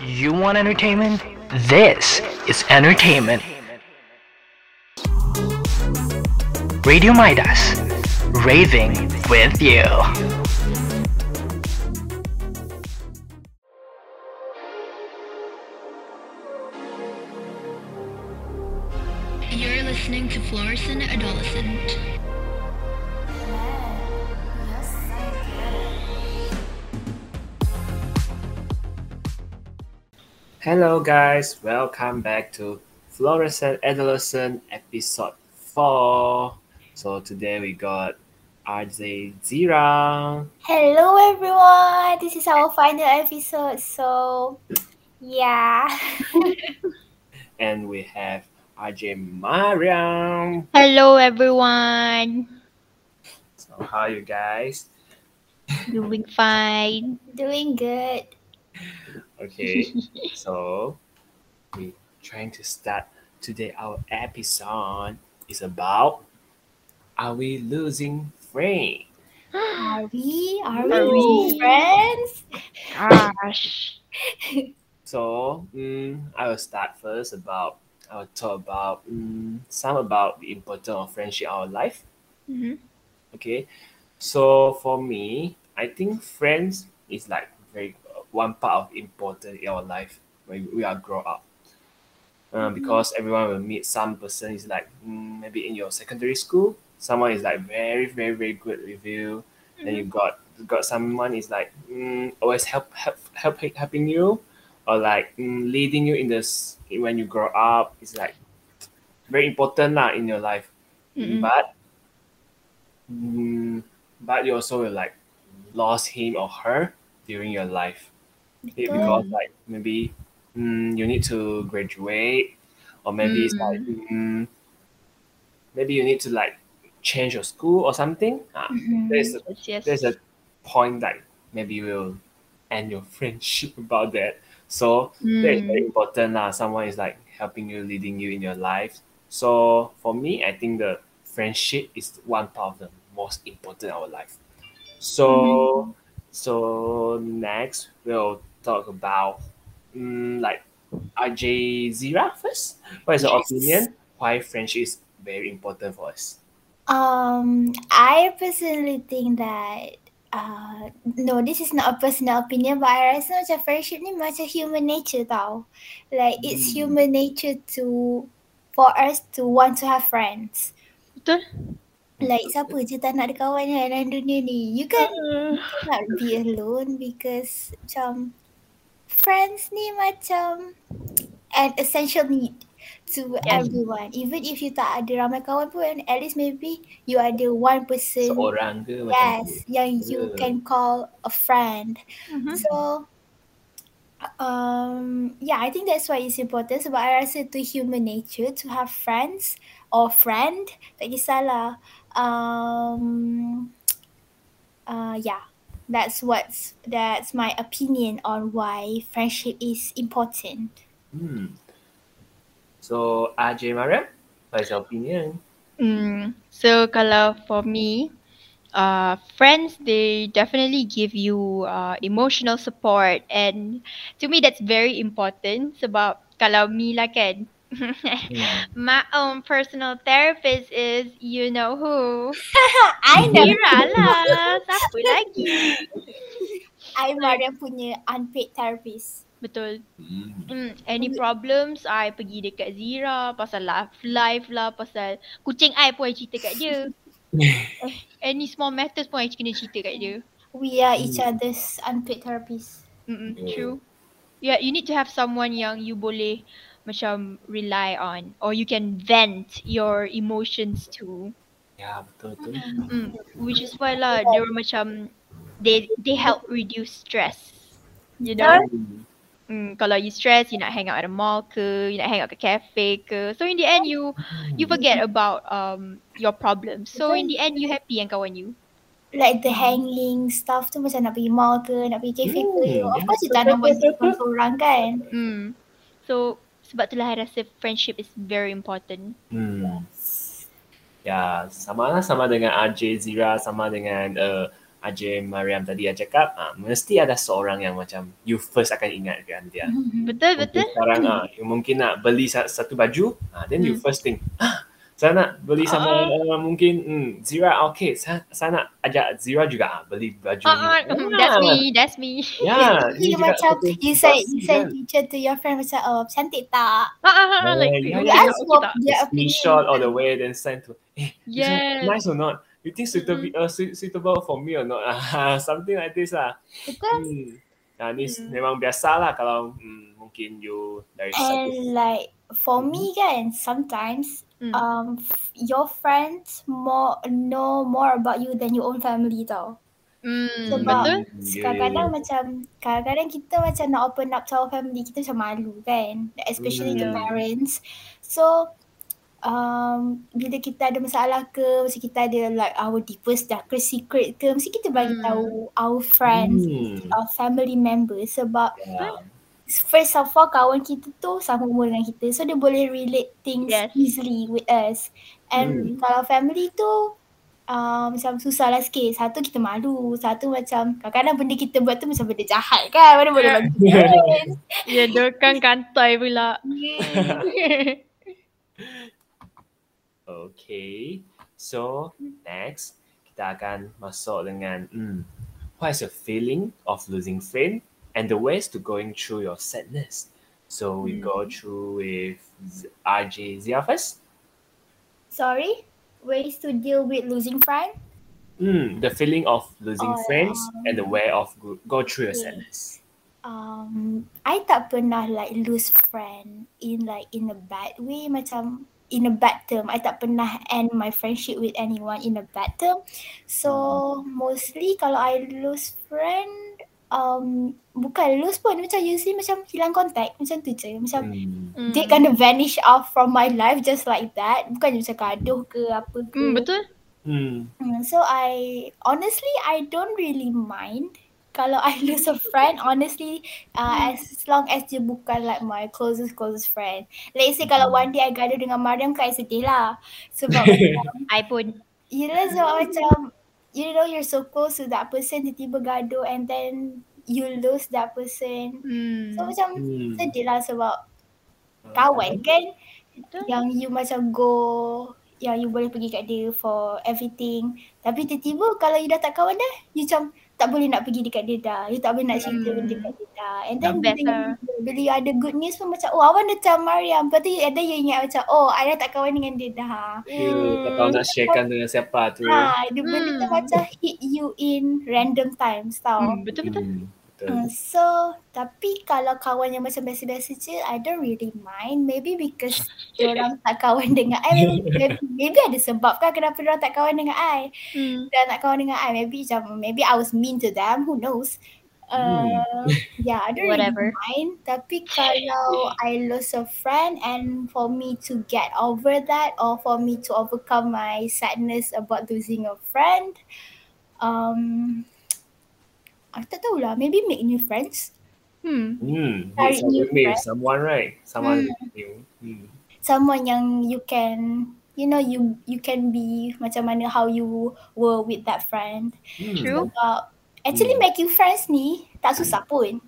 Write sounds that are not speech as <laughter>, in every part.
You want entertainment? This is entertainment. Radio Midas, raving with you. Guys. Welcome back to Fluorescent Adolescent episode 4. So, today we got RJ Zira. Hello everyone. This is our final episode. So, yeah. <laughs> and we have RJ Mariam. Hello everyone. So, how are you guys? Doing fine. Doing good. Okay, <laughs> so we trying to start today. Our episode is about Are we losing friends? Are we? Are Are we we? friends? Gosh. <laughs> So mm, I will start first about I will talk about mm, some about the importance of friendship in our life. Mhm. Okay, so for me, I think friends is like very one part of important in our life when we are grow up. Uh, because everyone will meet some person is like mm, maybe in your secondary school, someone is like very very very good with you. Then you got got someone is like mm, always help help help helping you, or like mm, leading you in this when you grow up. It's like very important lah in your life. Mm-mm. But mm, but you also will like lost him or her during your life Be- because like maybe mm, you need to graduate or maybe it's like mm, maybe you need to like change your school or something Ah, Mhm. there's a, Yes, there's a point that maybe you will end your <laughs> friendship about that so that is very Mm. important lah. Someone is like helping you, leading you in your life. So for me, I think the friendship is one part of the most important in our life. So so next we'll talk about mm, like RJ Zira first. What is your Yes. opinion? Why friendship is very important for us? Um, I personally think that uh, no, this is not a personal opinion, but I rasa macam friendship ni macam human nature tau. Like it's Hmm. human nature to for us to want to have friends. Betul? Like siapa je tak nak ada kawan kan dalam dunia ni. You kan Uh, not be alone because macam friends ni macam an essential need to Yes. everyone. Even if you tak ada ramai kawan pun, at least maybe you ada one person Seorang ke macam yes yang you Yeah. can call a friend. mhm. So um yeah, I think that's why it's important sebab I rasa tu human nature to have friends or friend tak kisahlah. Um uh yeah, that's what's that's my opinion on why friendship is important. Hmm. So RJ Mariam, what is your opinion? Mm. So kalau for me, uh, friends they definitely give you uh, emotional support and to me that's very important sebab kalau me lah kan <laughs> my own personal therapist is you know who <laughs> I know. Mira lah siapa lagi <laughs> I Mariam punya unpaid therapist. betul Hmm. Mm, any problems, I pergi dekat Zira pasal life, life lah, pasal kucing I pun I cerita kat dia. any small matters pun I kena cerita kat dia. We are each other's unpaid therapists. Mm-mm, true. Yeah, you need to have someone yang you boleh macam rely on or you can vent your emotions to. Ya betul betul. Mm, which is why lah dia orang macam they they help reduce stress. You know? Hmm. Mm, kalau you stress, you nak hang out at a mall ke, you nak hang out kat cafe ke. So in the end you you forget about um your problems. So in the end you happy yang kawan you. Like the hanging stuff tu macam nak pergi mall ke, nak pergi cafe ke. Hmm, Of course you tak nak buat seorang-seorang kan. Mm. So sebab itulah I rasa friendship is very important. Hmm. Ya, sama lah sama dengan RJ Zira, sama dengan uh, Ajay Mariam tadi dah cakap, ah, mesti ada seorang yang macam you first akan ingatkan dia. <laughs> Betul Mungkin betul. Sekarang ah, you mungkin nak beli sa- satu baju, ah, then you Hmm. first think, ah, saya nak beli sama uh, mungkin hmm, Zira, okay, saya, saya nak ajak Zira juga ah, beli baju Ah, ah, ni. mm, that's me, that's me. Ya, <laughs> You macam satu you say you say picture to your friend macam oh cantik tak? Ah, ah, ah, like, Yeah, yeah, ask for Screenshot all the way, then send to, eh, this one Yes. nice or not? You think suitable, uh, su- suitable for me or not? <laughs> Ah, Something like this lah. Betul? Hmm. Nah, ni Hmm. memang biasa lah kalau hmm, mungkin you dari satu And like for me kan sometimes Hmm. um f- your friends more know more about you than your own family tau. Hmm, Sebab betul. Kadang-kadang ya. macam kadang-kadang kita macam nak open up to our family kita macam malu kan especially the Hmm. parents. So um, bila kita ada masalah ke mesti kita ada like our deepest darkest secret ke mesti kita bagi Hmm. tahu our friends Hmm. our family members sebab Yeah. First of all kawan kita tu sama umur dengan kita. So dia boleh relate things Yes. easily with us. And kalau family tu uh, macam susah lah sikit. Satu kita malu. Satu macam kadang-kadang benda kita buat tu macam benda jahat kan? Mana boleh bagi <laughs> Ya, dia kan kantai pula. <laughs> Okay. So next kita akan masuk dengan hmm, what is your feeling of losing friend and the ways to going through your sadness. So we go through with RJ Zia first. sorry ways to deal with losing friend Hmm, the feeling of losing Oh, friends and the way of go, go through your Okay. sadness. um, I tak pernah like lose friend in like in a bad way macam in a bad term. I tak pernah end my friendship with anyone in a bad term. So mostly kalau I lose friend um bukan lose pun macam usually macam hilang contact macam tu je. Macam Hmm. Hmm. they kind of vanish off from my life just like that. Bukan macam gaduh ke apa ke. Hmm, betul. Hmm. Mm, So I honestly I don't really mind kalau I lose a friend honestly uh, as long as dia bukan like my closest closest friend. Let's say kalau one day I gaduh dengan Mariam kan I sedih lah. Sebab macam <laughs> I pun. yelah sebab <laughs> macam you know you're so close to that person tiba-tiba gaduh and then you lose that person. Hmm. So macam Hmm. sedih lah sebab kawan kan Betul. yang you macam go yang you boleh pergi kat dia for everything tapi tiba-tiba kalau you dah tak kawan dah you macam tak boleh nak pergi dekat dia dah you tak boleh nak cerita Hmm. benda dekat dia dah and then bila, lah. bila you ada good news pun macam oh awan dah macam Mariam lepas tu and then you ingat macam oh I dah tak kawan dengan dia dah You tak tahu nak sharekan dengan siapa tu. ha, dia benda tu Hmm. macam hit you in random times tau Hmm, betul betul. Hmm, betul. Uh, so tapi kalau kawan yang macam biasa-biasa je I don't really mind maybe because <laughs> orang tak kawan dengan I maybe, maybe, maybe ada sebab kan kenapa orang tak kawan dengan I Hmm. dan nak kawan dengan I maybe macam maybe I was mean to them who knows uh, yeah I don't Whatever. really mind tapi kalau I lose a friend and for me to get over that or for me to overcome my sadness about losing a friend um I tak tahulah maybe make new friends Hmm. Hmm. Cari new always with friend. someone right? Someone Hmm. new. Hmm. someone yang you can you know you you can be macam mana how you were with that friend. Hmm. True. Uh, actually Hmm. making friends ni tak susah pun.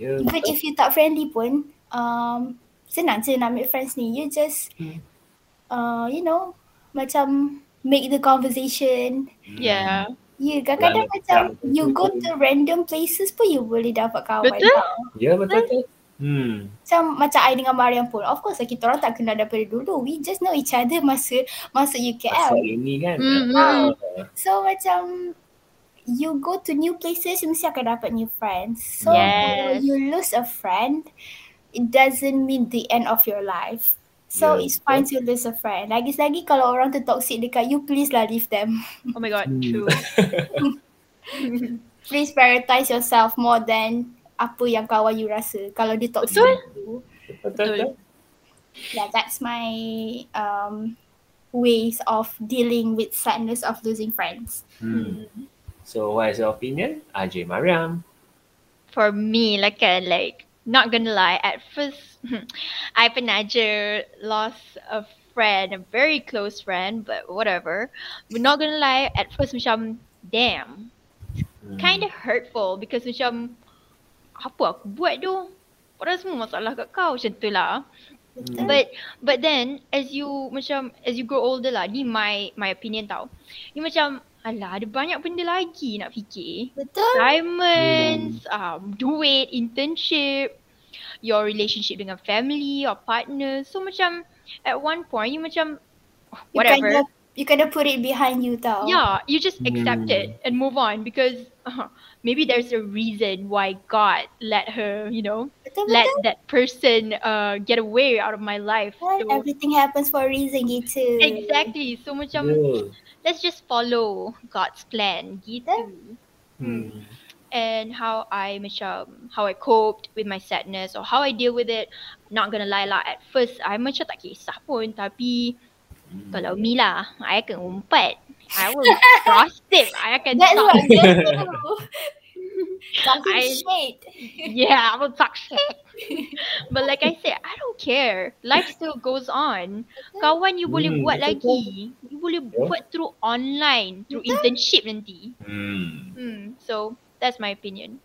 Yeah. Even if you tak friendly pun um senang je nak make friends ni. You just Hmm. uh you know macam make the conversation. Yeah. You kadang-kadang macam macam you go to random places pun you boleh dapat kawan. Betul. Ya betul betul. Hmm. Macam macam I dengan Mariam pun. Of course lah kita orang tak kenal daripada dulu. We just know each other masa masuk UKM. Asal ini kan. Hmm, Ah. So macam you go to new places you mesti akan dapat new friends. So Yes. you lose a friend, it doesn't mean the end of your life. So Yeah, it's fine to lose a friend. Lagi-lagi kalau orang tu toxic dekat you, please lah leave them. Oh my god, Hmm. true. <laughs> Please prioritize yourself more than apa yang kawan you rasa. Kalau dia toxic Betul. you. Betul betul. Yeah, that's my um ways of dealing with sadness of losing friends. Hmm. So what is your opinion? Ajay Mariam. For me, like uh, like not gonna lie, at first <laughs> I pernah je lost a friend, a very close friend, but whatever. But not gonna lie, at first macam damn. kind of hurtful because macam apa aku buat tu? Padahal semua masalah kat kau macam tu lah. Betul. But but then as you macam as you grow older lah, ni my my opinion tau. Ni macam alah ada banyak benda lagi nak fikir. Betul. Assignments, um, duit, internship, your relationship dengan family or partner. So macam at one point you macam You whatever. kinda, you kinda put it behind you though Yeah, you just accept Hmm. it and move on because uh, maybe there's a reason why God let her, you know, Betul let that person uh, get away out of my life. Kan, So, Everything happens for a reason gitu. exactly. So macam Yeah. let's just follow God's plan gitu. Hmm. And how I macam how I coped with my sadness or how I deal with it. Not gonna lie lah, at first I macam tak kisah pun tapi kalau me lah, I akan umpat. I will <laughs> gossip. I akan That's talk. what do. <laughs> Talking I- shit. <laughs> yeah, I will talk shit. But like I said, I don't care. Life still goes on. Kawan you boleh Hmm, buat betul. lagi. You boleh Yeah. buat through online, through Betul. internship nanti. Hmm. Hmm. So that's my opinion.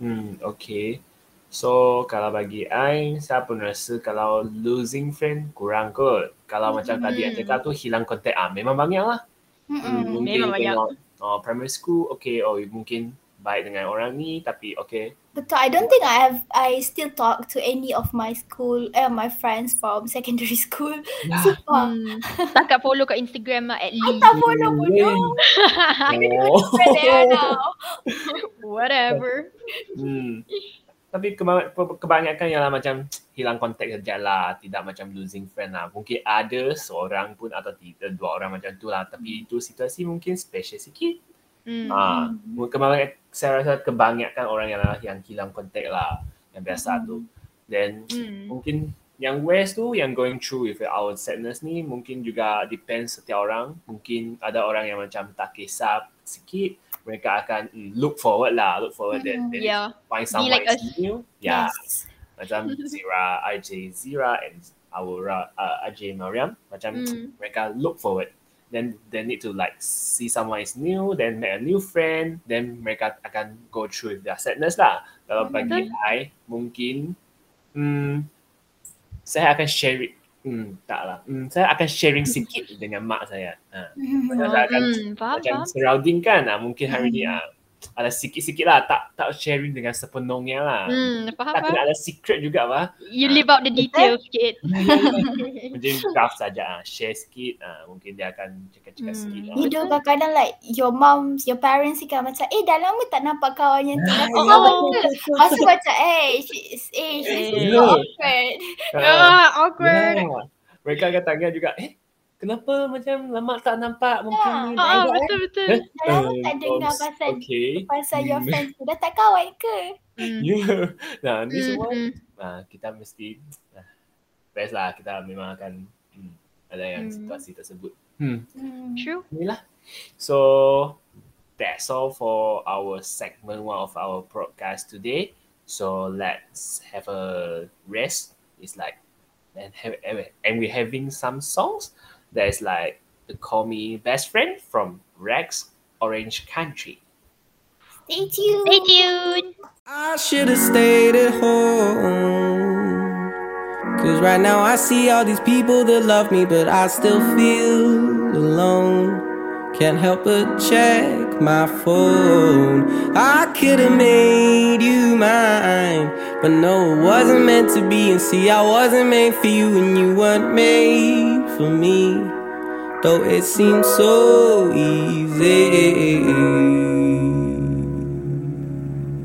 Hmm, okay. So, kalau bagi I, saya pun rasa kalau losing friend kurang kot. Kalau macam tadi I cakap tu hilang kontak, ah memang banyak lah. Hmm, Mm-mm. mungkin memang banyak. tengok oh, primary school, okay, oh mungkin baik dengan orang ni tapi okay. Betul. I don't think I have. I still talk to any of my school, eh, my friends from secondary <laughs> school. Yeah. Sumpah. Hmm. <laughs> Takat follow kat Instagram lah at I least. tak follow pun Yeah. no. Oh. Where they are now. <laughs> Whatever. Hmm. Tapi kebanyakan ialah macam hilang kontak saja lah. Tidak macam losing friend lah. Mungkin ada seorang pun atau tiga, dua orang macam tu lah. Tapi itu situasi mungkin special sikit. Hmm. Ah, kebanyakan saya rasa kebanyakan orang yang yang hilang kontak lah yang biasa tu. Then Hmm. mungkin yang West tu yang going through with our sadness ni mungkin juga depends setiap orang. Mungkin ada orang yang macam tak kisah sikit, mereka akan mm, look forward lah, look forward that Mhm. they Yeah. find someone like new. Yeah, Yes. macam <laughs> Zira, RJ Zira and our uh, RJ Mariam macam Mm. mereka look forward then they need to like see someone is new then make a new friend then mereka akan go through with their sadness lah kalau bagi I mungkin hmm, saya akan sharing hmm, tak lah hmm, saya akan sharing sikit dengan mak saya ha. Macam saya akan Hmm. Faham, macam faham. surrounding kan ah, mungkin hari ni ah, ada sikit-sikit lah tak tak sharing dengan sepenuhnya lah Hmm. Faham, tak kena ada secret juga lah You leave out the details sikit. <laughs> Macam draft saja ah, share sikit ah, mungkin dia akan cakap-cakap Hmm. sikit. You know kadang-kadang like your moms, your parents kan macam eh dah lama tak nampak kawan yang tu. <laughs> Oh, kawan ke? Lepas tu macam eh she's eh she's Eh. so awkward. <laughs> Awkward. ya. Mereka akan tanya juga, eh kenapa macam lama tak nampak mungkin Ya. ni Ah, banyak, eh?" betul betul. Eh, lama tak dengar oops, pasal Okay. pasal your Hmm. friends. Dah tak kawan ke? Hmm. Ya. Nah, ni Hmm, semua hmm. ah, kita mesti ah, best lah kita memang akan hmm, ada yang Hmm. situasi tersebut. Hmm. Hmm. True. Inilah. So that's all for our segment one of our broadcast today. So let's have a rest. It's like and have and we're having some songs. There's like the Call Me Best Friend from Rex Orange Country. Stay tuned. Stay tuned. I should have stayed at home. Cause right now I see all these people that love me, but I still feel alone. Can't help but check my phone. I could have made you mine, but no, it wasn't meant to be. And see, I wasn't made for you, and you weren't made for me. Though it seems so easy.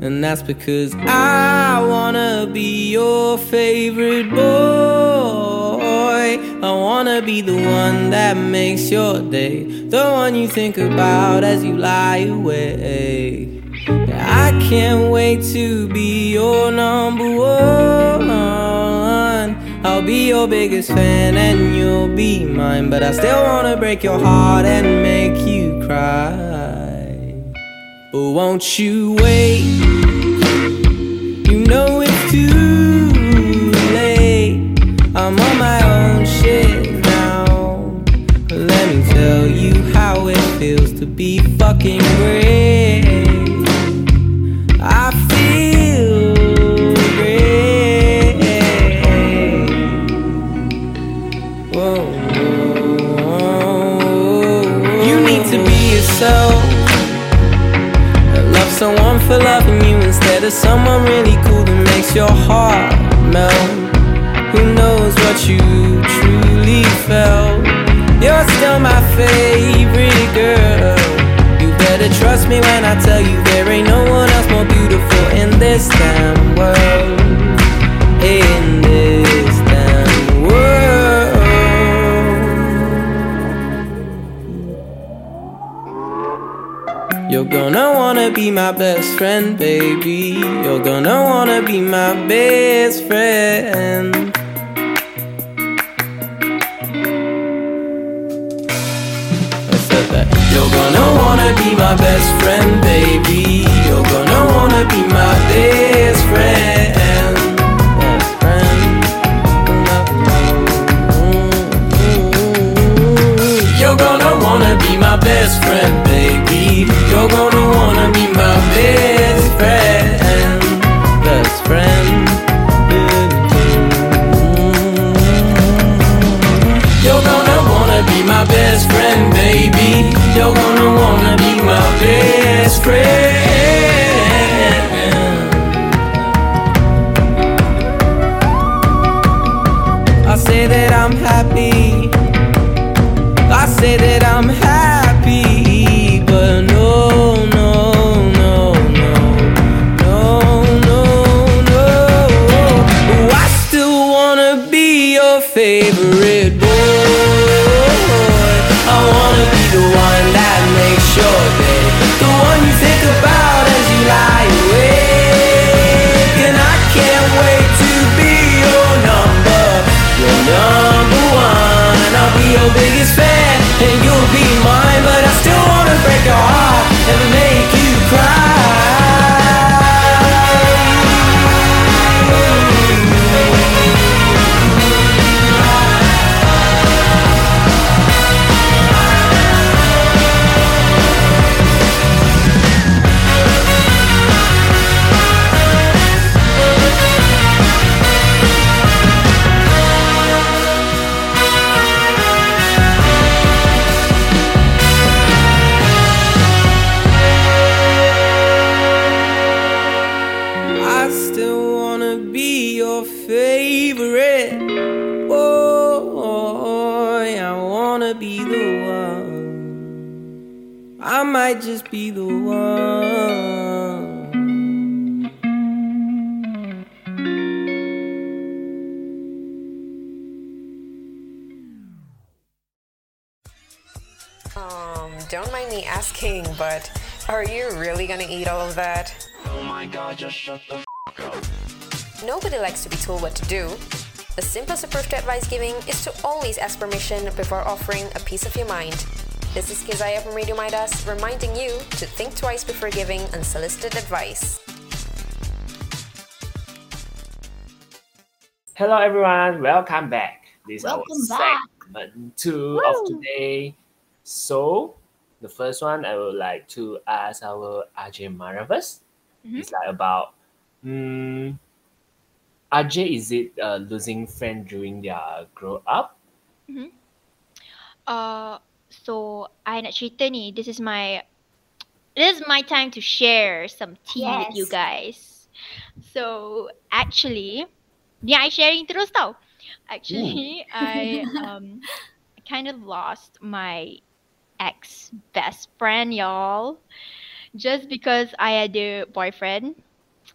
And that's because I wanna be your favorite boy. I wanna be the one that makes your day, the one you think about as you lie awake. I can't wait to be your number one. I'll be your biggest fan and you'll be mine, but I still wanna break your heart and make you cry. But won't you wait? You know it's too late. I'm on my own shit now. Let me tell you how it feels to be fucking great. for loving you instead of someone really cool that makes your heart melt. Who knows what you truly felt? You're still my favorite girl. You better trust me when I tell you there ain't no one else more beautiful in this town. My best friend, baby. You're gonna wanna be my best friend. I said that. You're gonna wanna be my best friend, baby. You're gonna wanna be my best friend. Best friend. You're gonna wanna be my best friend, baby. You're gonna are you really gonna eat all of that? Oh my god, just shut the f up. Nobody likes to be told what to do. The simplest approach to advice giving is to always ask permission before offering a piece of your mind. This is Kizaya from Radio Midas reminding you to think twice before giving unsolicited advice. Hello everyone, welcome back. This Welcome is our back. segment two of today. So the first one I would like to ask our Ajay Maravas. Mhm. It's like about um, Ajay, is it uh, losing friend during their grow up? Uh, so I nak cerita ni. This is my this is my time to share some tea with you guys. So actually, yeah, I sharing terus tau. Actually, I <laughs> um kind of lost my ex best friend, y'all, just because I had a boyfriend.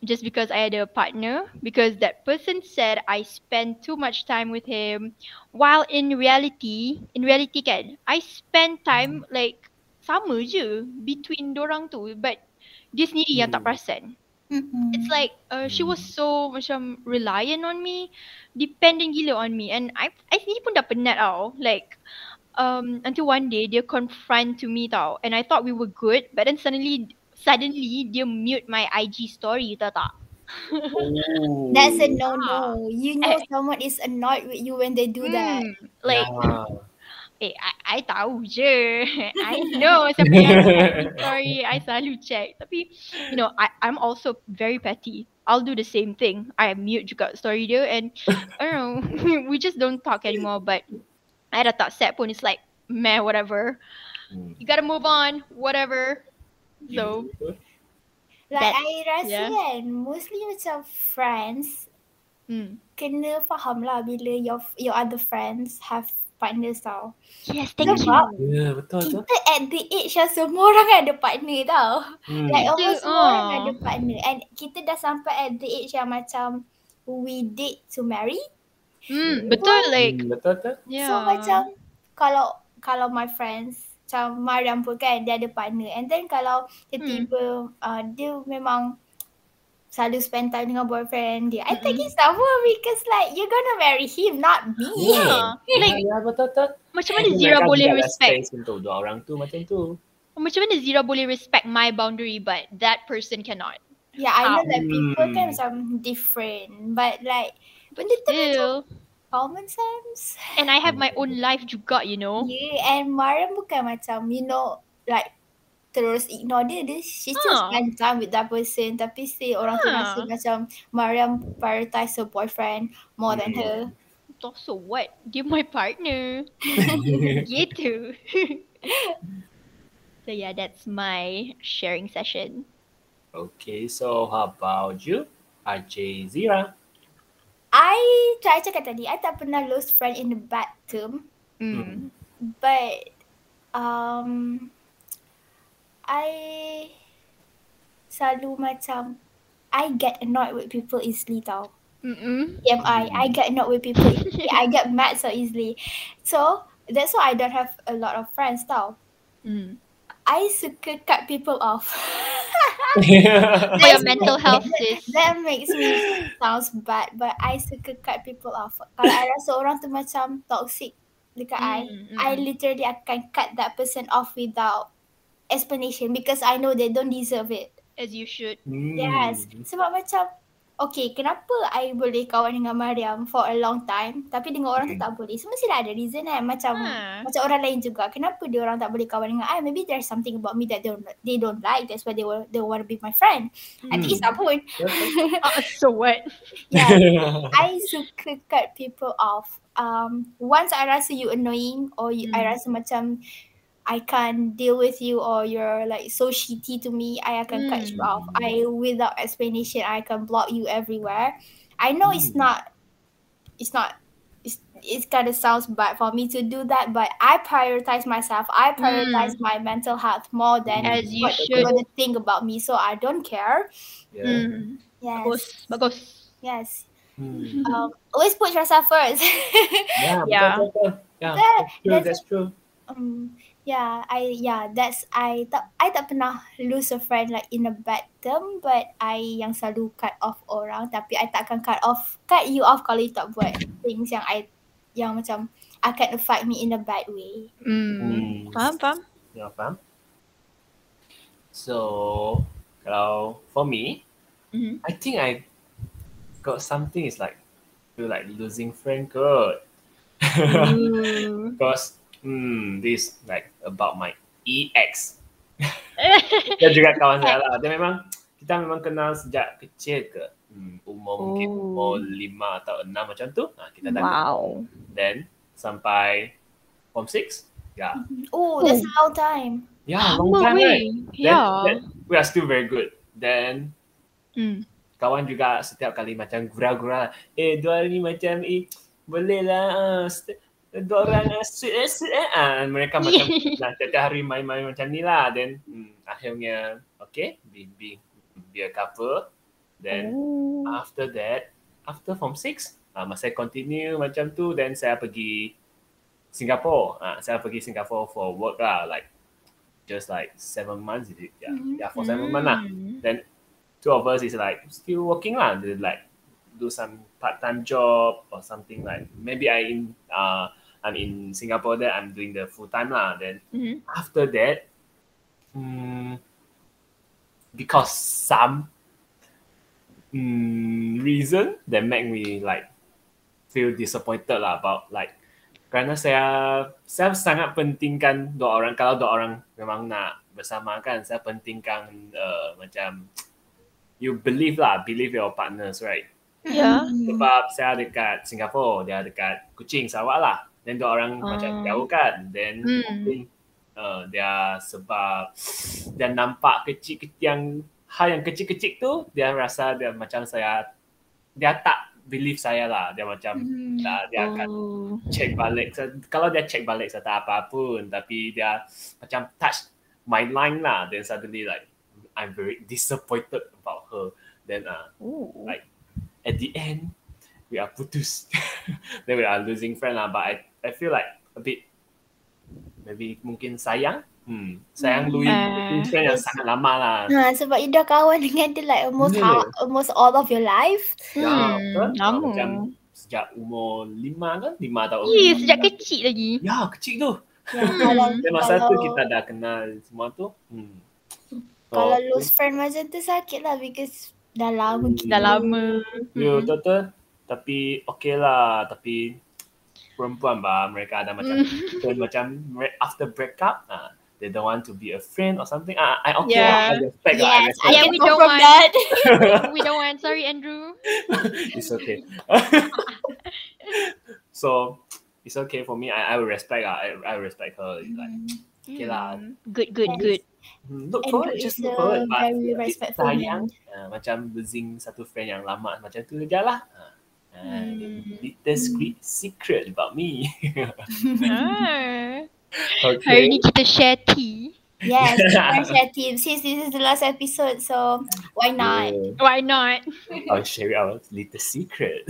Just because I had a partner, because that person said I spent too much time with him, while in reality, in reality kan, I spend time like sama je between dorang tu, but dia sendiri yang tak Hmm. perasan. Mm-mm. It's like uh, she was so macam reliant on me, dependent gila on me, and I I sendiri pun dah penat tau. Like um until one day dia confront to me tau, and I thought we were good, but then suddenly suddenly dia mute my IG story, tahu tak? Oh. That's a no no. You know Eh. someone is annoyed with you when they do that. Hmm, like Yeah. Eh, I, I tahu je. <laughs> I know siapa yang <laughs> IG story. I selalu check. Tapi, you know, I, I'm also very petty. I'll do the same thing. I mute juga story dia and I don't know. <laughs> we just don't talk anymore. But I dah tak set pun. It's like, meh, whatever. Hmm. You gotta move on. Whatever. So, Like That's- I rasa yeah. kan mostly macam friends Hmm. kena faham lah bila your your other friends have partners tau. Yes, thank you. Sebab Ya, betul tu. kita at the age yang semua orang ada partner tau. Hmm. Like almost semua orang ah. ada partner and kita dah sampai at the age yang macam we date to marry. Hmm, betul like Hmm, betul tu. yeah. So macam kalau kalau my friends macam Mariam pun kan dia ada partner and then kalau tiba-tiba uh, dia memang selalu spend time dengan boyfriend dia. I think it's sama because like you're gonna marry him not me. Yeah. Ya, Like ya, betul tu. macam mana Zira boleh respect untuk dua orang tu macam tu. macam mana Zira boleh respect my boundary but that person cannot. Yeah, I know that people Hmm. kan macam different but like benda tu macam common sense. And I have my <laughs> own life juga, you know. Yeah, and Mariam bukan macam you know like terus ignore dia, dia she still Ah. spend time with that person tapi still orang tu Ah. rasa macam Mariam prioritize her boyfriend more than her. So what? Dia my partner. <laughs> gitu. <laughs> so yeah, that's my sharing session. Okay, so how about you? RJ Zira. I try cakap tadi, I tak pernah lose friend in the bad term Mm. but um I selalu macam I get annoyed with people easily tau. Mm-mm. TMI, I get annoyed with people easily. <laughs> I get mad so easily. So that's why I don't have a lot of friends tau. Mm. I suka cut people off. <laughs> For your mental health, sis. That makes me sounds bad but I suka cut people off. Kalau I rasa orang tu macam toxic dekat I, Mm, I mm. literally akan cut that person off without explanation because I know they don't deserve it. As you should. Hmm. Yes. Sebab macam Okay, kenapa I boleh kawan dengan Mariam for a long time tapi dengan orang tu tak boleh? Semua mesti ada reason kan. Macam Ha. macam orang lain juga. Kenapa dia orang tak boleh kawan dengan I? Maybe there's something about me that they don't, they don't like. That's why they will, they want to be my friend. I think Isa pun. Uh, <laughs> so what? <laughs> Yeah. <laughs> I suka cut people off. Um, once I rasa you annoying or you, I Hmm. rasa macam I can't deal with you or you're like so shitty to me, I akan cut you off. I without explanation, I can block you everywhere. I know it's Hmm. not, it's not, it's it kind of sounds bad for me to do that, but I prioritize myself. I prioritize my mental health more than As you what should. people think about me. So I don't care. Yeah. Mm. Yes, Bagus. Bagus. yes. Hmm. Um, always put yourself first. <laughs> Yeah, Yeah. betul, betul. Yeah, that's true, that's- that's true. um, yeah, I yeah, that's I tak I tak pernah lose a friend like in a bad term, but I yang selalu cut off orang, tapi I tak akan cut off cut you off kalau you tak buat things yang I yang macam akan affect me in a bad way. Mm. Hmm. Faham, faham? Ya, faham. So, kalau for me, Mhm. I think I got something is like feel like losing friend kot. <laughs> Ooh. Because hmm, this like about my EX. <laughs> Dia juga kawan saya lah. Dia memang kita memang kenal sejak kecil ke. Hmm, umur mungkin Oh. umur lima atau enam macam tu. Ha, kita dah wow. Then sampai form 6. Ya. Oh, that's a long time. Ya, long time right? Then, Yeah. then we are still very good. Then Mm. kawan juga setiap kali macam gurau-gurau. Eh, dua ni macam eh boleh lah. Uh, st- dua orang uh, sweet eh, sweet eh. Ah, mereka macam <laughs> nah, tiap hari main-main macam ni lah. Then hmm, akhirnya okay, be, be, be a couple. Then Oh. after that, after form 6, uh, masa saya continue macam tu, then saya pergi Singapore. Uh, saya pergi Singapore for work lah, like just like seven months. Is it? Yeah, Mhm. yeah for seven months lah. Mm. Then two of us is like still working lah. Like do some part time job or something like maybe I in uh I'm in Singapore there. I'm doing the full time lah. Then Mhm. after that, mm, because some mm, reason that make me like feel disappointed lah about like kerana saya saya sangat pentingkan dua orang kalau dua orang memang nak bersama kan saya pentingkan uh, macam you believe lah believe your partners right Yeah. sebab saya dekat Singapore dia dekat Kuching Sarawak lah then dua orang Ah. macam jauh kan then Hmm. mungkin uh, dia sebab dia nampak kecil kecil yang hal yang kecil-kecil tu dia rasa dia macam saya dia tak believe saya lah dia macam Hmm. dah, dia akan Oh. check balik kalau dia check balik saya tak apa pun tapi dia macam touch my line lah then suddenly like I'm very disappointed about her then uh, Oh. like at the end we are putus <laughs> then we are losing friend lah but I, I feel like a bit maybe mungkin sayang hmm sayang Hmm. Ah. losing friend yang sangat lama lah Ha, sebab you dah kawan dengan dia like almost Ya. how, almost all of your life. ya Hmm, betul lama. macam sejak umur lima kan lima tahun Ya, sejak kecil lagi. ya kecil tu Ya, kalau, dan masa tu kalau- kita dah kenal semua tu hmm So, Kalau lose friend macam tu sakit lah because dah lama Hmm. Dah lama. Ya betul tu. Tapi okey lah. Tapi perempuan bah mereka ada macam <laughs> turn macam after break up ah they don't want to be a friend or something. Ah, I okay Yeah. I respect lah. I Yes, I respect. Yeah, we don't from want- that. <laughs> we don't want. Sorry, Andrew. <laughs> it's okay. so it's okay for me. I, I will respect lah. I, I will respect her. Like, okay lah. Hmm. Good, good, good. Hmm, look Andrew forward, just look forward. But very respectful sayang, uh, macam losing satu friend yang lama macam tu je lah. Uh, Hmm. little secret, secret about me. ah. <laughs> <laughs> okay. Hari ni kita share tea. Yes, <laughs> kita share tips since this is the last episode, so why not? Yeah. Why not? I'll share our little secret.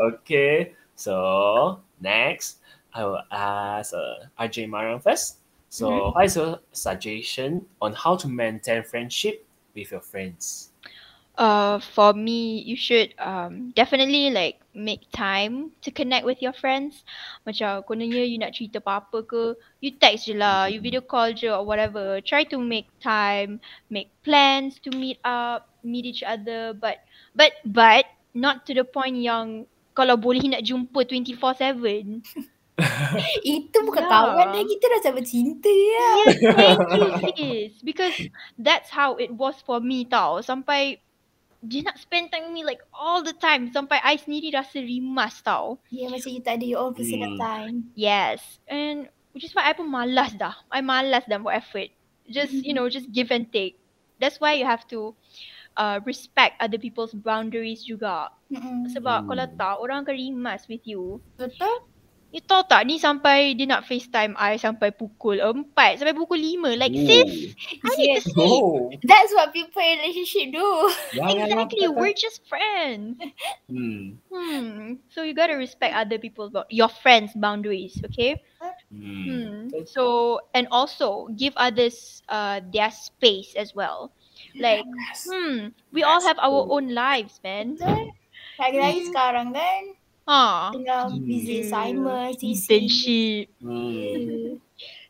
okay, so next I will ask uh, RJ Mariam first. So, what is your suggestion on how to maintain friendship with your friends? Uh, for me, you should um definitely like make time to connect with your friends. Macam kononnya you nak cerita apa-apa ke, you text je lah, you video call je or whatever. Try to make time, make plans to meet up, meet each other. But but but not to the point yang kalau boleh nak jumpa 24/7. <laughs> Itu bukan Ya. kawan dah, kita dah sama cinta ya. Yes, thank you sis. Because that's how it was for me tau. Sampai dia nak spend time with me like all the time. Sampai I sendiri rasa rimas tau. Ya macam you tak ada your own personal Hmm. time. Yes. And which is why I pun malas dah. I malas dah buat effort. Just, you know, just give and take. That's why you have to uh, respect other people's boundaries juga. Mm-mm. Sebab Hmm. kalau tak, orang akan rimas with you. Betul? You tahu tak ni sampai dia nak FaceTime I sampai pukul 4 sampai pukul 5. Like Ooh. sis, I need to Yes. sleep. Oh, That's what people in relationship do. ya, Exactly, betul, we're just friends. Hmm. Hmm. So you gotta respect other people's your friends' boundaries, okay? Hmm. Hmm. So and also give others uh their space as well. Like, hmm, we all have our own lives, man. Lagi-lagi sekarang kan Ha. tengah Hmm. busy assignment, CC. Internship. Hmm.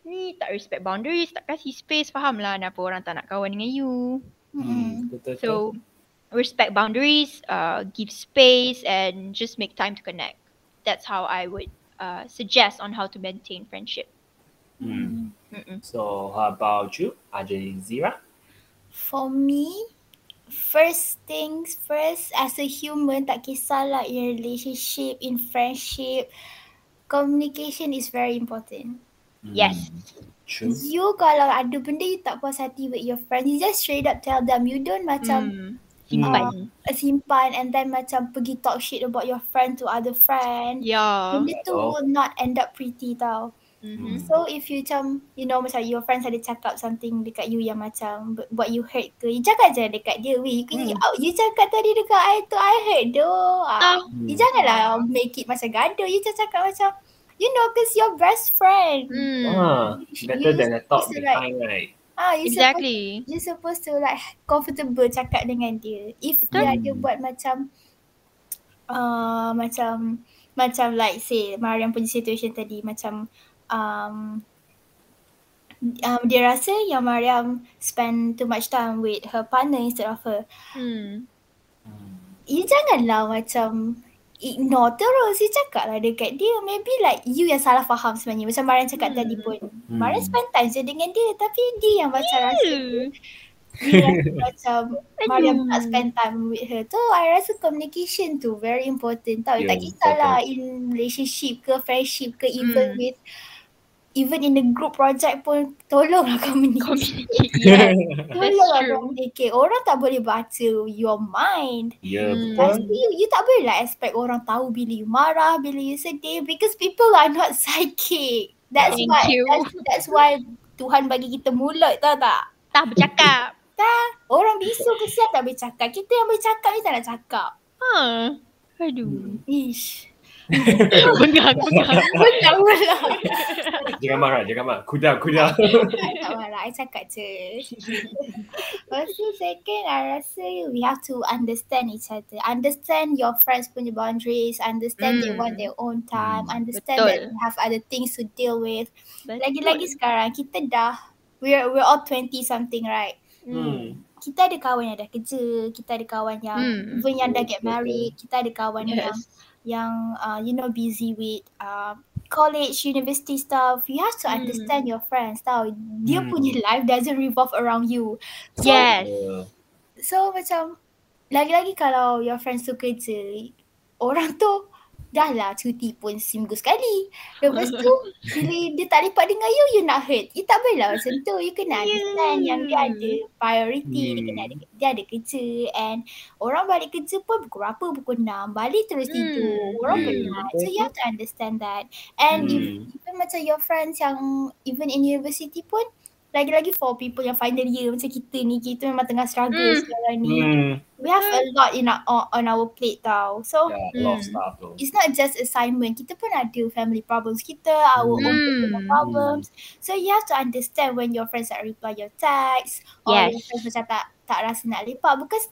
Ni tak respect boundaries, tak kasih space, faham lah kenapa orang tak nak kawan dengan you. Hmm. Betul. So respect boundaries, uh, give space, and just make time to connect. That's how I would uh, suggest on how to maintain friendship. Hmm. Mm-mm. So how about you, RJ Zira? For me, first things first, as a human, tak kisahlah in relationship, in friendship, communication is very important. Yes. Hmm. True. You kalau ada benda you tak puas hati with your friends, you just straight up tell them. You don't macam Hmm. Simpan. uh, simpan and then macam pergi talk shit about your friend to other friend. Yeah. Benda tu Oh. will not end up pretty tau. Mm-hmm. So if you macam you know macam your friends ada cakap something dekat you yang macam bu- buat you hurt ke, you cakap je dekat dia. Weh, you, Hmm. you, you cakap tadi dekat I tu I hurt doh. Ah, Ah. You janganlah make it macam gaduh. You just cakap macam you know cause your best friend. Hmm. Ah, better You- than a talk it's like- behind, right? Ah, you supposed Exactly. you supposed to like comfortable cakap dengan dia. If Betul. dia ada buat macam uh, macam macam like say Mariam punya situation tadi macam um, um, dia rasa yang Mariam spend too much time with her partner instead of her. Hmm. You janganlah macam ignore terus. You cakap lah dekat dia. Maybe like you yang salah faham sebenarnya. Macam Mariam cakap Hmm. tadi pun. Hmm. Mariam spend time je dengan dia. Tapi dia yang macam rasa Yeah. dia rasa <laughs> macam Mariam tak spend time with her tu I rasa communication tu very important tau Ya, tak kisahlah betul. in relationship ke friendship ke even Hmm. with even in the group project pun tolonglah <laughs> communicate. Communicate. Yeah. <laughs> Tolonglah true. communicate. Orang tak boleh baca your mind. Ya, Hmm. Betul. tu you, you tak boleh lah expect orang tahu bila you marah, bila you sedih because people are not <laughs> psychic. That's Thank why you. that's, that's why Tuhan bagi kita mulut tahu tak? Tak bercakap. Orang bisu kesian tak boleh cakap. Kita yang boleh cakap ni tak nak cakap. Ha. Aduh. Ish. <laughs> Bengang, bengang. Pula. Jangan marah, jangan marah. Kuda, kuda. tak marah, I cakap je. Lepas tu second, I rasa we have to understand each other. Understand your friends punya boundaries. Understand they Hmm. want their own time. Understand Betul. that they have other things to deal with. Betul. Lagi-lagi sekarang, kita dah, we're, we're all 20 something right? Hmm. Kita ada kawan yang dah kerja, kita ada kawan yang Hmm. even yang dah get married, kita ada kawan Yes. yang uh, you know busy with uh, college, university stuff. You have to Hmm. understand your friends tau. Dia Hmm. punya life doesn't revolve around you. So, Yes. So macam lagi-lagi kalau your friends tu kerja, orang tu dah lah cuti pun seminggu sekali. Lepas tu bila <laughs> dia tak lipat dengan you, you nak hurt. You tak boleh lah macam tu. You kena understand yang dia ada priority, dia kena ada, dia ada kerja and orang balik kerja pun pukul berapa? Pukul 6. Balik terus Hmm. tidur. Orang Hmm, penat. So you have to understand that. And if, Hmm. even macam your friends yang even in university pun lagi-lagi for people yang final year macam kita ni, kita memang tengah struggle Hmm. sekarang ni. Hmm. We have a lot in our, on, our plate tau. So lot of Hmm. stuff tu. it's not just assignment. Kita pun ada family problems kita, our own personal Hmm. problems. So you have to understand when your friends tak reply your text or Yes. your friends macam tak tak rasa nak lepak because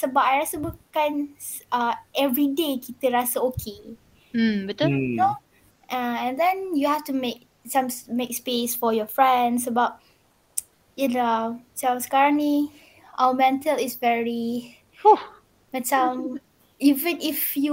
sebab I rasa bukan uh, everyday kita rasa okay. Hmm, betul. Hmm. Uh, and then you have to make some make space for your friends sebab yelah macam sekarang ni our mental is very Huh. macam even if you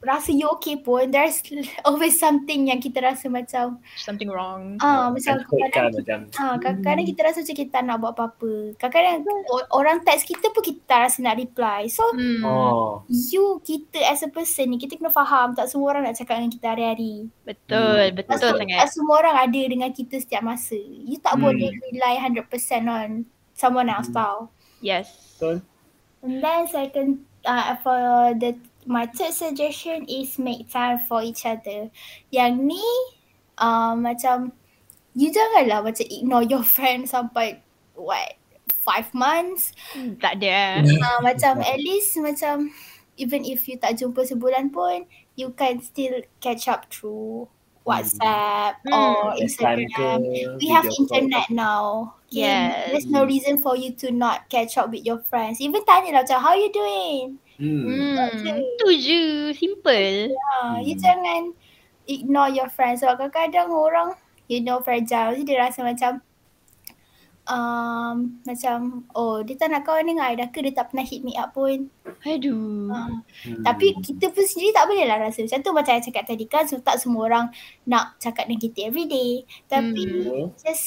rasa you okay pun there's <laughs> always something yang kita rasa macam Something wrong. ah macam Kan hurt kan kadang macam. ah kadang-kadang kita rasa macam kita tak nak buat apa-apa. Kadang-kadang o- orang text kita pun kita tak rasa nak reply. So Hmm. Oh. you kita as a person ni kita kena faham tak semua orang nak cakap dengan kita hari-hari. Betul, betul Tak, se- sangat. tak semua orang ada dengan kita setiap masa. You tak Hmm. boleh rely 100% on someone else tau. Yes. Betul. And then second, uh, for the my third suggestion is make time for each other. Yang ni uh, macam you janganlah macam ignore your <laughs> friend sampai what five months. Hmm, Tak ada. <laughs> Uh, macam at least macam even if you tak jumpa sebulan pun you can still catch up through WhatsApp Hmm. or Instagram. We have internet now. Okay? Yes. There's no reason for you to not catch up with your friends. Even tanya lah macam, how you doing? Hmm. Hmm. Tu je. Simple. Ha, You Hmm. jangan ignore your friends. Sebab kadang-kadang orang, you know, fragile. Jadi dia rasa macam, um, macam, oh dia tak nak kawan dengan I dah ke dia tak pernah hit me up pun. Aduh. Ha. Hmm. Tapi kita pun sendiri tak boleh lah rasa macam tu macam saya cakap tadi kan. So tak semua orang nak cakap dengan kita everyday. Tapi Hmm. just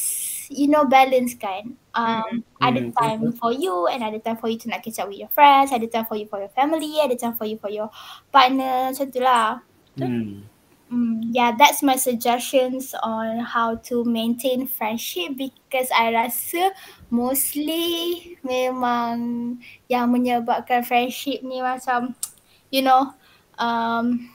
you know balance kan. Um, ada Hmm, time for you and ada time for you to nak catch up with your friends. Ada time for you for your family. Ada time for you for your partner. Macam tu lah. Hmm. Mm, yeah, that's my suggestions on how to maintain friendship because I rasa mostly memang yang menyebabkan friendship ni macam you know um,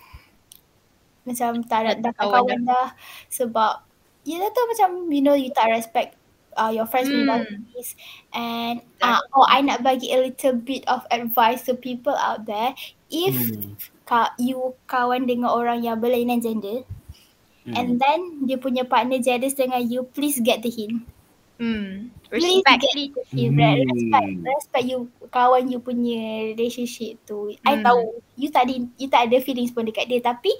macam tak ada dah kawan dah sebab you dah tahu macam you know you tak respect uh, your friends Hmm. boundaries and uh, oh I nak bagi a little bit of advice to people out there if Hmm. ka, you kawan dengan orang yang berlainan gender Hmm. and then dia punya partner jealous dengan you please get the hint Hmm. please Respect. get the hint Hmm. Re- respect respect you kawan you punya relationship tu I Hmm. tahu you tak ada you tak ada feelings pun dekat dia tapi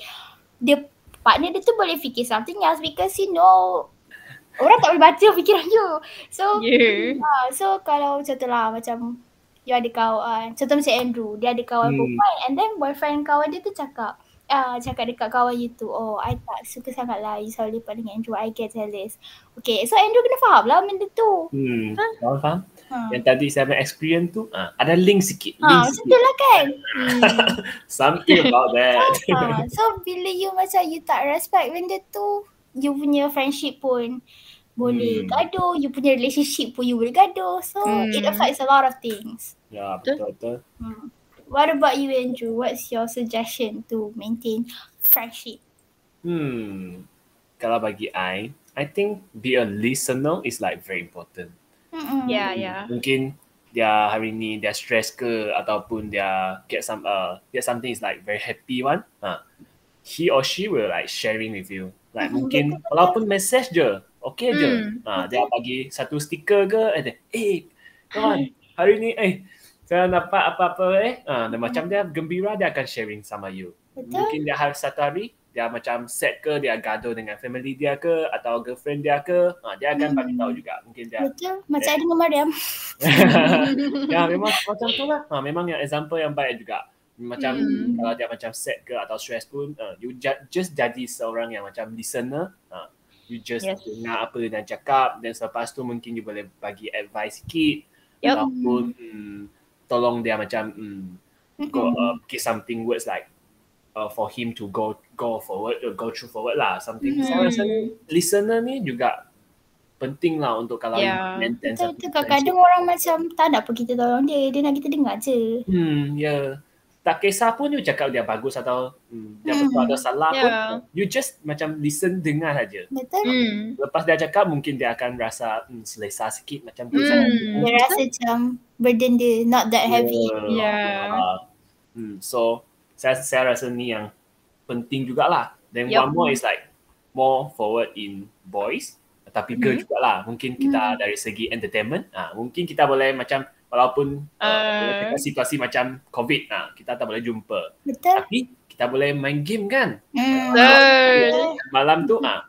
dia partner dia tu boleh fikir something else because you know orang tak boleh baca fikiran you so Yeah. Ah, so kalau macam tu lah macam you ada kawan, contoh macam Andrew, dia ada kawan Hmm. perempuan and then boyfriend kawan dia tu cakap ah cakap dekat kawan you tu, oh I tak suka sangat lah you selalu lepak dengan Andrew, I get jealous. Okay, so Andrew kena faham lah benda tu. Hmm. Faham, faham? Ha. Yang tadi saya punya experience tu, ah, ada link sikit. Link Ha, macam sikit. tu lah kan. <laughs> Something about that. <laughs> ha, so bila you macam you tak respect benda tu, you punya friendship pun boleh Hmm. gaduh, you punya relationship pun you boleh gaduh. So it Hmm. affects a lot of things. Ya, Betul. betul betul. Hmm. What about you Andrew? What's your suggestion to maintain friendship? Hmm. Kalau bagi I, I think be a listener is like very important. Mm-mm. Yeah, yeah. Mungkin dia hari ni dia stress ke ataupun dia get some uh get something is like very happy one. Ha. He or she will like sharing with you. Like mungkin walaupun message je, okay je. Hmm, Ha, dia bagi satu stiker ke, eh, dia, eh kawan, hari ni eh saya dapat apa-apa eh. Ha, dan macam dia gembira dia akan sharing sama you. Betul? Mungkin dia hari satu hari dia macam set ke dia gaduh dengan family dia ke atau girlfriend dia ke, ha, dia akan bagi tahu juga. Mungkin dia Betul? Macam I dengan Mariam. <laughs> ya memang macam tu lah. Ha, memang yang example yang baik juga. Macam Hmm. kalau dia macam set ke atau stress pun, uh, you ju- just jadi seorang yang macam listener. Ha, you just Yes. dengar apa dia cakap dan selepas tu mungkin you boleh bagi advice sikit. Yup. Ataupun hmm, tolong dia macam hmm, go, uh, give something words like uh, for him to go go forward or go through forward lah something. Mhm. Saya rasa ni listener ni juga penting lah untuk kalau Yeah. maintain Betul satu betul. Kadang-kadang orang macam tak nak pun kita tolong dia. Dia nak kita dengar je. Hmm, ya. Yeah. Tak kisah pun you cakap dia bagus atau hmm, dia Hmm. betul ada salah Yeah. pun. You just macam listen dengar saja. Betul? Hmm. Lepas dia cakap mungkin dia akan rasa hmm, selesa sikit macam tu. Hmm. Dia rasa macam burden dia not that heavy. Yeah. Uh, hmm, so saya saya rasa ni yang penting jugalah. Then Yup. one more is like more forward in boys tapi girl Mhm. jugalah. Mungkin kita dari segi entertainment, ah mungkin kita boleh macam walaupun uh, Uh. situasi macam COVID, ah kita tak boleh jumpa. Betul? Tapi kita boleh main game kan? Hmm. Betul. Malam tu ah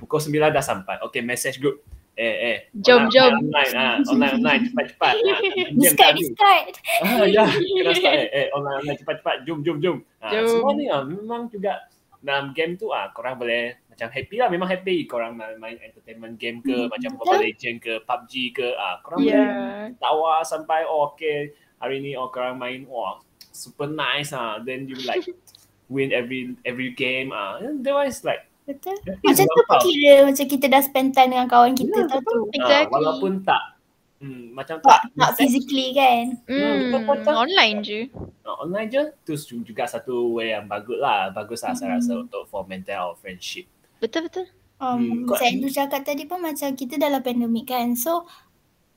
pukul 9 dah sampai. Okay, message group. Eh eh. Jom, online, jom. Online ah, online online cepat cepat. Ah, <laughs> Discard, discard. Ah ya, kena start eh. Eh online online cepat cepat. Jom jom jom. Ah, Jom. semua ni ah memang juga dalam game tu ah korang boleh macam happy lah memang happy korang main, main entertainment game ke Hmm, macam. Mobile Legend ke PUBG ke ah korang boleh Yeah. tawa sampai oh okay hari ni oh korang main wah super nice ah then you like <laughs> win every every game ah that is like Betul? Macam tu pun kira macam kita dah spend time dengan kawan kita Ya, tau tu. Ah, Exactly. walaupun tak hmm, macam Tak, tak physically kan. Hmm. betul-betul. Online je. ah, online je tu juga satu way yang bagus lah bagus lah saya rasa Hmm. untuk for maintain our friendship Betul betul. Hmm, Um, kau- macam Andrew cakap tadi pun macam kita dalam pandemik kan. So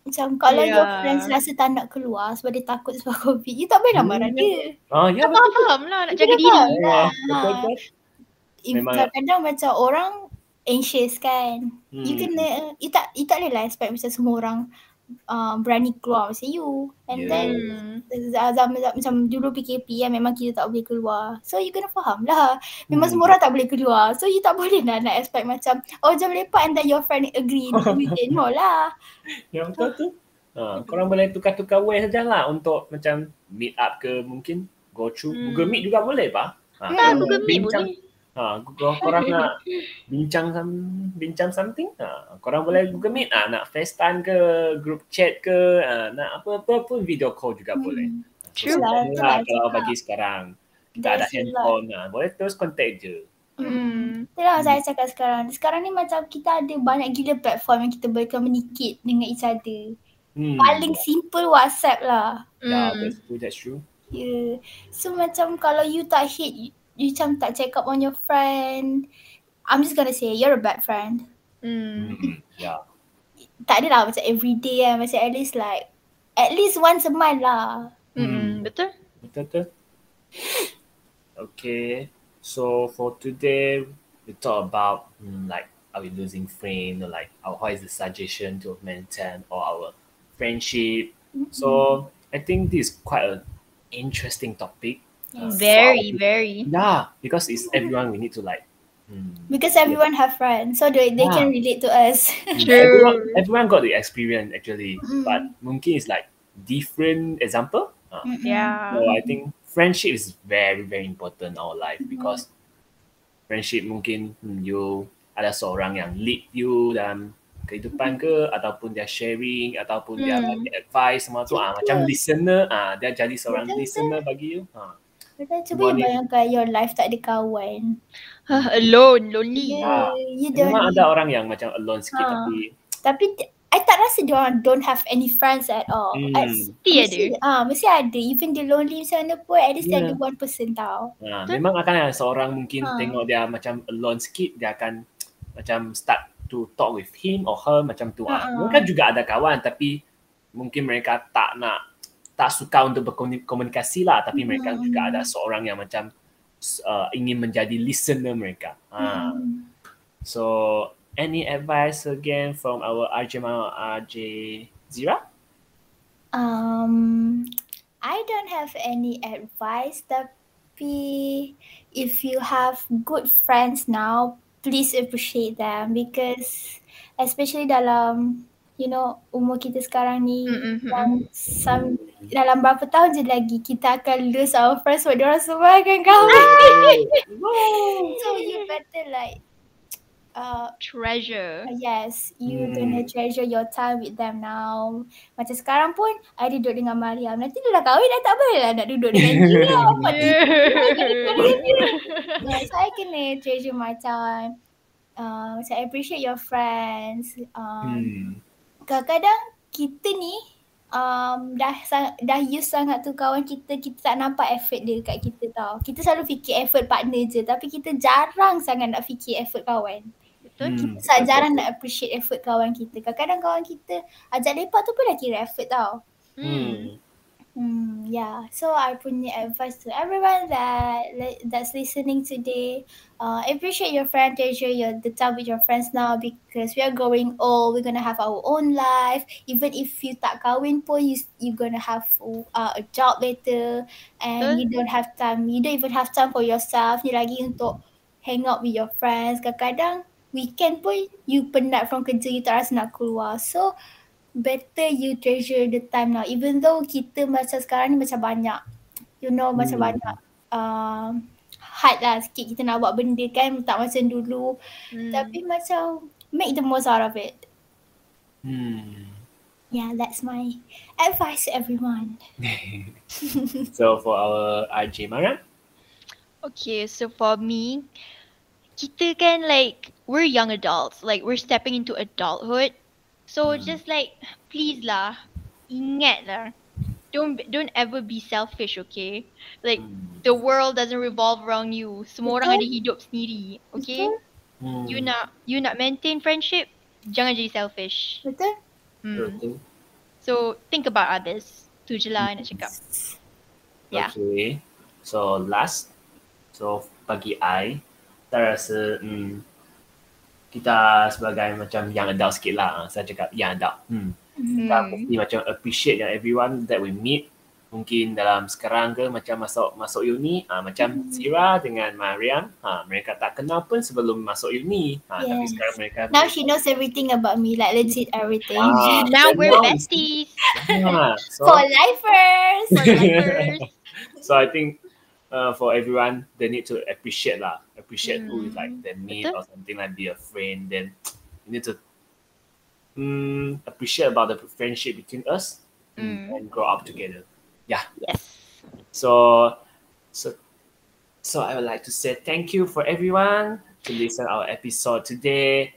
macam kalau Ya. your friends rasa tak nak keluar sebab dia takut sebab <laughs> COVID, you tak boleh nak Hmm. marah dia. ah ya Tak faham lah nak jaga diri. faham. Ya, Ah. betul betul. Memang- kadang-kadang macam orang anxious kan. Hmm. You kena, you tak, you tak boleh lah expect macam semua orang uh, berani keluar macam you. And Yeah. then Hmm. zaman macam dulu PKP kan memang kita tak boleh keluar. So you kena faham lah. Memang Hmm. semua orang tak boleh keluar. So you tak <laughs> boleh lah nak expect macam oh jam lepak and then your friend agree. you didn't know lah. Yang betul tu. Ha, korang boleh tukar-tukar way sajalah untuk macam meet up ke mungkin go through Hmm. Google Meet juga boleh pak. Ha, korang Google Meet bincang, boleh. Ha, Google, korang nak bincang some, bincang something, ha, korang boleh Google Meet. Ha, nak FaceTime ke, group chat ke, ha, nak apa-apa pun video call juga boleh. Hmm. So, True. sebenarnya Betul lah, lah, kalau cakap. bagi sekarang kita ada lah. handphone, ha, boleh terus contact je. Hmm. Itulah saya cakap sekarang. Sekarang ni macam kita ada banyak gila platform yang kita boleh communicate dengan each other. Hmm. Paling simple WhatsApp lah. Ya, Hmm. that's true, that's true. Yeah. So macam kalau you tak hit, you, you macam tak check up on your friend. I'm just gonna say you're a bad friend. Hmm. Ya. Tak ada lah macam everyday kan. Macam at least like, at least once a month lah. Hmm. Betul. Betul tu. Okay. So for today, we talk about mm, like are we losing friend or like our, how is the suggestion to maintain or our friendship. So I think this is quite an interesting topic. For Very, our- very. Yeah, because it's everyone we need to like. mm, Because everyone have friends. So they, they Yeah. can relate to us. <laughs> everyone, everyone got the experience actually, Mm. but mungkin it's like different example. Uh, Yeah. So I think friendship is very very important in our life because friendship mungkin hmm, you ada seorang yang lead you dalam kehidupan ke ataupun dia sharing ataupun dia Hmm. bagi advice semua tu ah macam listener ah dia jadi seorang listener bagi you. Ha. Cuba you bayangkan your life tak ada kawan. Ah, Alone, lonely. Yeah, you don't. Memang ada orang yang macam alone sikit Ha. tapi Tapi I tak rasa dia orang don't have any friends at all. Hmm. Mesti ada. Ah, mesti ada. Even the lonely macam mana pun, at least Yeah. ada one person tau. ha, memang akan ada seorang mungkin Ha. tengok dia macam alone sikit dia akan macam start to talk with him or her macam tu. Ha, Ah. ha. Mereka juga ada kawan tapi mungkin mereka tak nak tak suka untuk berkomunikasi lah tapi mereka Hmm. juga ada seorang yang macam uh, ingin menjadi listener mereka. Ha. Hmm. So any advice again from our RJ Mama, RJ Zira? Um, I don't have any advice tapi if you have good friends now, please appreciate them because especially dalam you know umur kita sekarang ni Mm-mm, yang some, dalam berapa tahun je lagi kita akan lose our friends sebab diorang semua akan kahwin. <laughs> so you better like uh, Treasure. Yes, you Hmm. gonna treasure your time with them now. Macam sekarang pun, I duduk dengan Mariam. Nanti dia dah kahwin, dah tak boleh lah nak duduk dengan dia. <laughs> Apa yeah, <laughs> so I kena treasure my time. Uh, so I appreciate your friends. Um, Hmm. Kadang-kadang kita ni um, dah sang- dah use sangat tu kawan kita, kita tak nampak effort dia kat kita tau. Kita selalu fikir effort partner je tapi kita jarang sangat nak fikir effort kawan. Betul? Hmm. Kita sangat jarang nak appreciate effort kawan kita. Kadang-kadang kawan kita ajak lepak tu pun dah kira effort tau. Hmm. Hmm, yeah. So I punya advice to everyone that that's listening today, uh, appreciate your friend, treasure your the time with your friends now because we are growing old. We're gonna have our own life. Even if you tak kahwin pun, you you gonna have uh, a job later, and Betul. you don't have time. You don't even have time for yourself. Ni lagi untuk hang out with your friends. Kadang-kadang weekend pun you penat from kerja, you tak rasa nak keluar. So better you treasure the time now even though kita macam sekarang ni macam banyak you know hmm. macam Hmm. banyak um, hard lah sikit kita nak buat benda kan tak macam dulu Hmm. tapi macam make the most out of it Hmm. yeah that's my advice to everyone <laughs> so for our RJ Mariam, Okay, so for me, kita kan like we're young adults, like we're stepping into adulthood. So Hmm. just like please lah, ingat lah. Don't don't ever be selfish, okay? Like Hmm. the world doesn't revolve around you. Semua orang ada hidup sendiri, okay? Hmm. You nak you nak maintain friendship, jangan jadi selfish. betul Hmm. Betul. So think about others. Tu je lah nak cakap. Yeah. Okay. So last, so bagi I, rasa hmm, kita sebagai macam young adult sikit lah. ah, Saya cakap young adult. Hmm. Kita Hmm. mesti macam appreciate yang everyone that we meet. Mungkin dalam sekarang ke macam masuk masuk uni, ah, macam Zira dengan Mariam, ah, mereka tak kenal pun sebelum masuk uni. Ah, Tapi Yes. sekarang mereka now she knows everything about me like legit everything Ah, <laughs> Now we're now- <laughs> besties. Ah, so, for lifers For lifers. <laughs> So I think uh, for everyone, they need to appreciate lah. Appreciate who is like Hmm. their mate or something like be a friend. Then <tsk> you need to um, appreciate about the friendship between us Mm. and grow up together. Yeah. Yes. So, so, so I would like to say thank you for everyone to listen our episode today.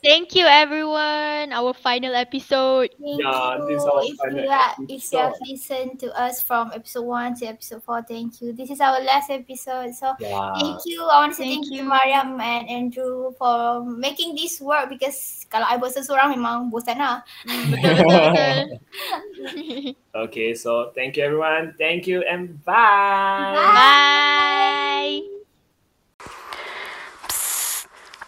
Thank you everyone. Our final episode. Thank Yeah, you. this is our if final you are, if you have episode. listened to us from episode one to episode four, thank you. This is our last episode. So Yeah. thank you. I want to say Thank thank, you. Mariam and Andrew for making this work because kalau I buat seseorang memang bosan lah. Betul. <laughs> Okay, so thank you everyone. Thank you and bye. Bye.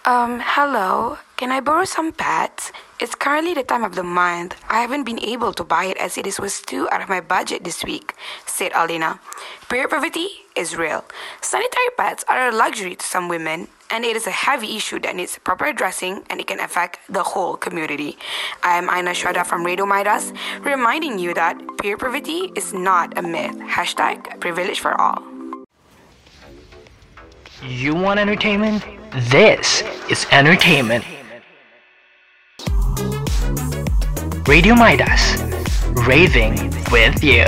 Um, hello. Can I borrow some pads? It's currently the time of the month. I haven't been able to buy it as it is was too out of my budget this week, said Alina. Period poverty is real. Sanitary pads are a luxury to some women, and it is a heavy issue that needs proper addressing and it can affect the whole community. I am Aina Shada from Radio Midas, reminding you that period poverty is not a myth. Hashtag privilege for all. You want entertainment? This is entertainment. Radio Midas, raving with you.